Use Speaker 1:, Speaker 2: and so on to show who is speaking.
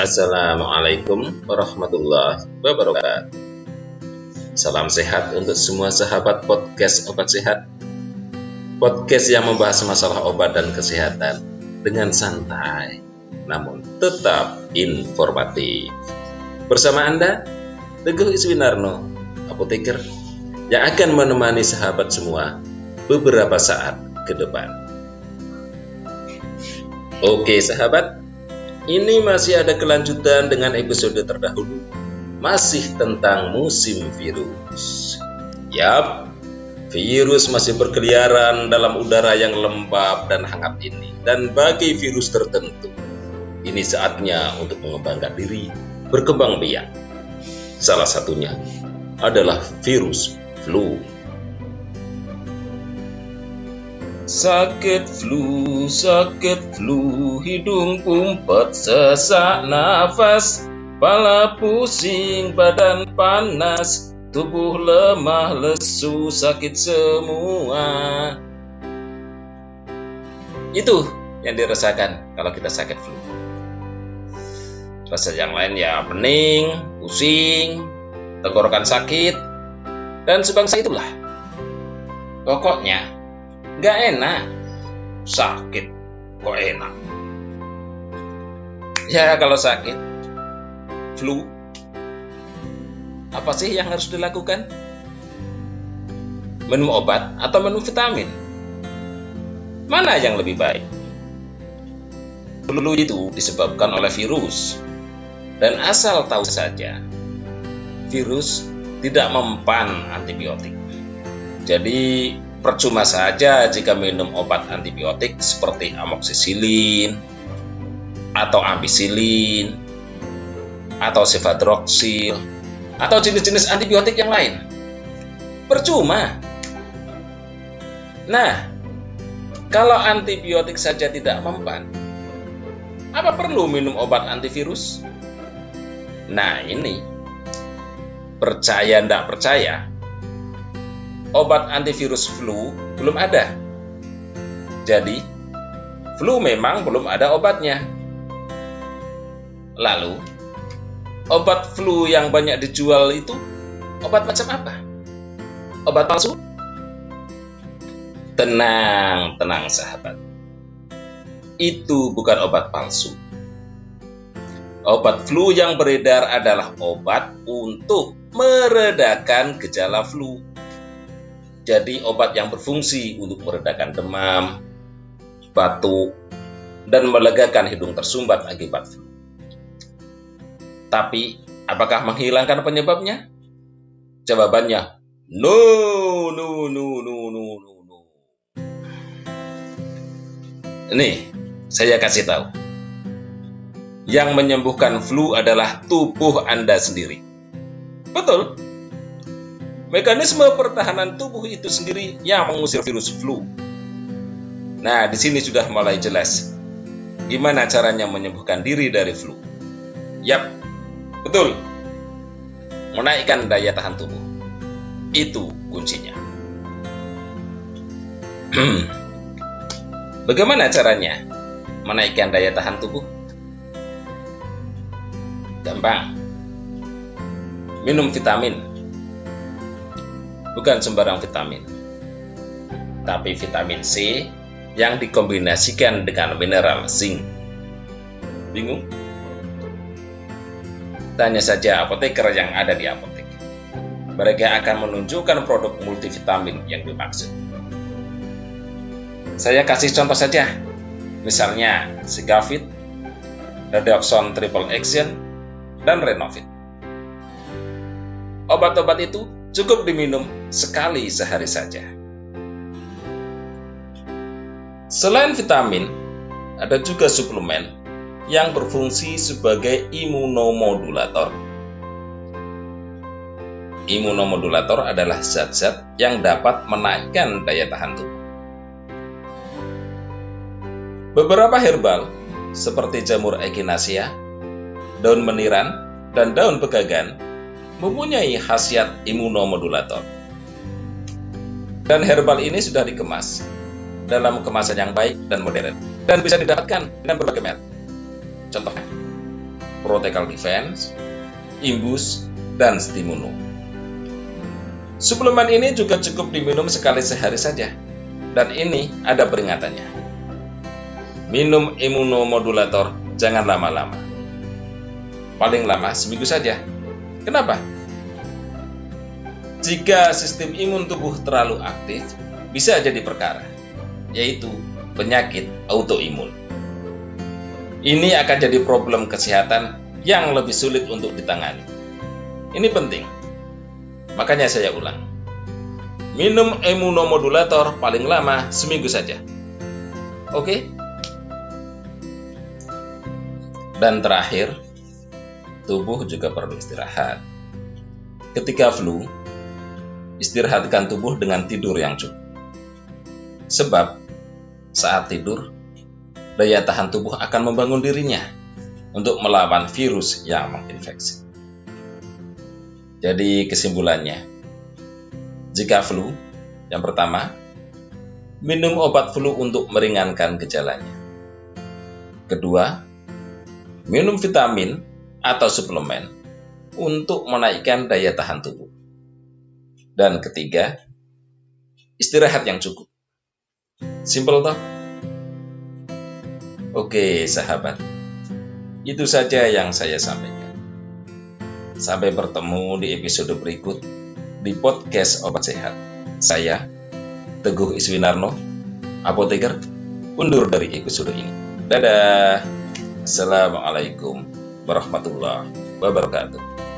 Speaker 1: Assalamualaikum warahmatullahi wabarakatuh. Salam sehat untuk semua sahabat podcast Obat Sehat. Podcast yang membahas masalah obat dan kesehatan dengan santai, namun tetap informatif. Bersama Anda, Teguh Iswinarno, apoteker, yang akan menemani sahabat semua beberapa saat ke depan. Oke sahabat, ini masih ada kelanjutan dengan episode terdahulu. Masih tentang musim virus. Yap, virus masih berkeliaran dalam udara yang lembab dan hangat ini. Dan bagi virus tertentu, ini saatnya untuk mengembangkan diri, berkembang biak. Salah satunya adalah virus flu. Sakit flu, sakit flu, hidung umpet, sesak nafas, pala pusing, badan panas, tubuh lemah lesu, sakit semua. Itu yang dirasakan kalau kita sakit flu. Rasa yang lain ya pening, pusing, tenggorokan sakit, dan sebangsa itulah. Pokoknya, Gak enak. Sakit. Kok enak? Ya kalau sakit. Flu. Apa sih yang harus dilakukan? Minum obat atau minum vitamin? Mana yang lebih baik? Flu itu disebabkan oleh virus. Dan asal tahu saja, virus tidak mempan antibiotik. Jadi Percuma saja jika minum obat antibiotik seperti amoksisilin atau ampicillin atau cefadroxil atau jenis-jenis antibiotik yang lain. Percuma. Nah, kalau antibiotik saja tidak mempan, apa perlu minum obat antivirus? Nah, ini percaya tidak percaya, obat antivirus flu belum ada. Jadi, flu memang belum ada obatnya. Lalu, obat flu yang banyak dijual itu obat macam apa? Obat palsu? Tenang, tenang sahabat. Itu bukan obat palsu. Obat flu yang beredar adalah obat untuk meredakan gejala flu jadi obat yang berfungsi untuk meredakan demam, batuk, dan melegakan hidung tersumbat akibat flu. Tapi, apakah menghilangkan penyebabnya? Jawabannya, no, no, no, no, no, no, no. Nih, saya kasih tahu. Yang menyembuhkan flu adalah tubuh Anda sendiri. Betul, Mekanisme pertahanan tubuh itu sendiri yang mengusir virus flu. Nah, di sini sudah mulai jelas gimana caranya menyembuhkan diri dari flu. Yap, betul. Menaikkan daya tahan tubuh. Itu kuncinya. Bagaimana caranya menaikkan daya tahan tubuh? Gampang. Minum vitamin bukan sembarang vitamin, tapi vitamin C yang dikombinasikan dengan mineral zinc. Bingung? Tanya saja apoteker yang ada di apotek. Mereka akan menunjukkan produk multivitamin yang dimaksud. Saya kasih contoh saja. Misalnya Sigafit, Redoxon Triple Action, dan Renovit. Obat-obat itu Cukup diminum sekali sehari saja. Selain vitamin, ada juga suplemen yang berfungsi sebagai imunomodulator. Imunomodulator adalah zat-zat yang dapat menaikkan daya tahan tubuh. Beberapa herbal seperti jamur echinacea, daun meniran, dan daun pegagan mempunyai khasiat imunomodulator. Dan herbal ini sudah dikemas dalam kemasan yang baik dan modern dan bisa didapatkan dengan berbagai merek. Contohnya, protokol defense, imbus, dan stimulo. Suplemen ini juga cukup diminum sekali sehari saja, dan ini ada peringatannya. Minum imunomodulator jangan lama-lama. Paling lama seminggu saja. Kenapa? Jika sistem imun tubuh terlalu aktif, bisa jadi perkara, yaitu penyakit autoimun. Ini akan jadi problem kesehatan yang lebih sulit untuk ditangani. Ini penting. Makanya saya ulang. Minum imunomodulator paling lama seminggu saja. Oke? Dan terakhir, tubuh juga perlu istirahat. Ketika flu, istirahatkan tubuh dengan tidur yang cukup. Sebab, saat tidur, daya tahan tubuh akan membangun dirinya untuk melawan virus yang menginfeksi. Jadi kesimpulannya, jika flu, yang pertama, minum obat flu untuk meringankan gejalanya. Kedua, minum vitamin atau suplemen untuk menaikkan daya tahan tubuh. Dan ketiga, istirahat yang cukup. Simple toh? Oke, sahabat. Itu saja yang saya sampaikan. Sampai bertemu di episode berikut di podcast Obat Sehat. Saya, Teguh Iswinarno, apoteker, undur dari episode ini. Dadah. Assalamualaikum warahmatullahi wabarakatuh.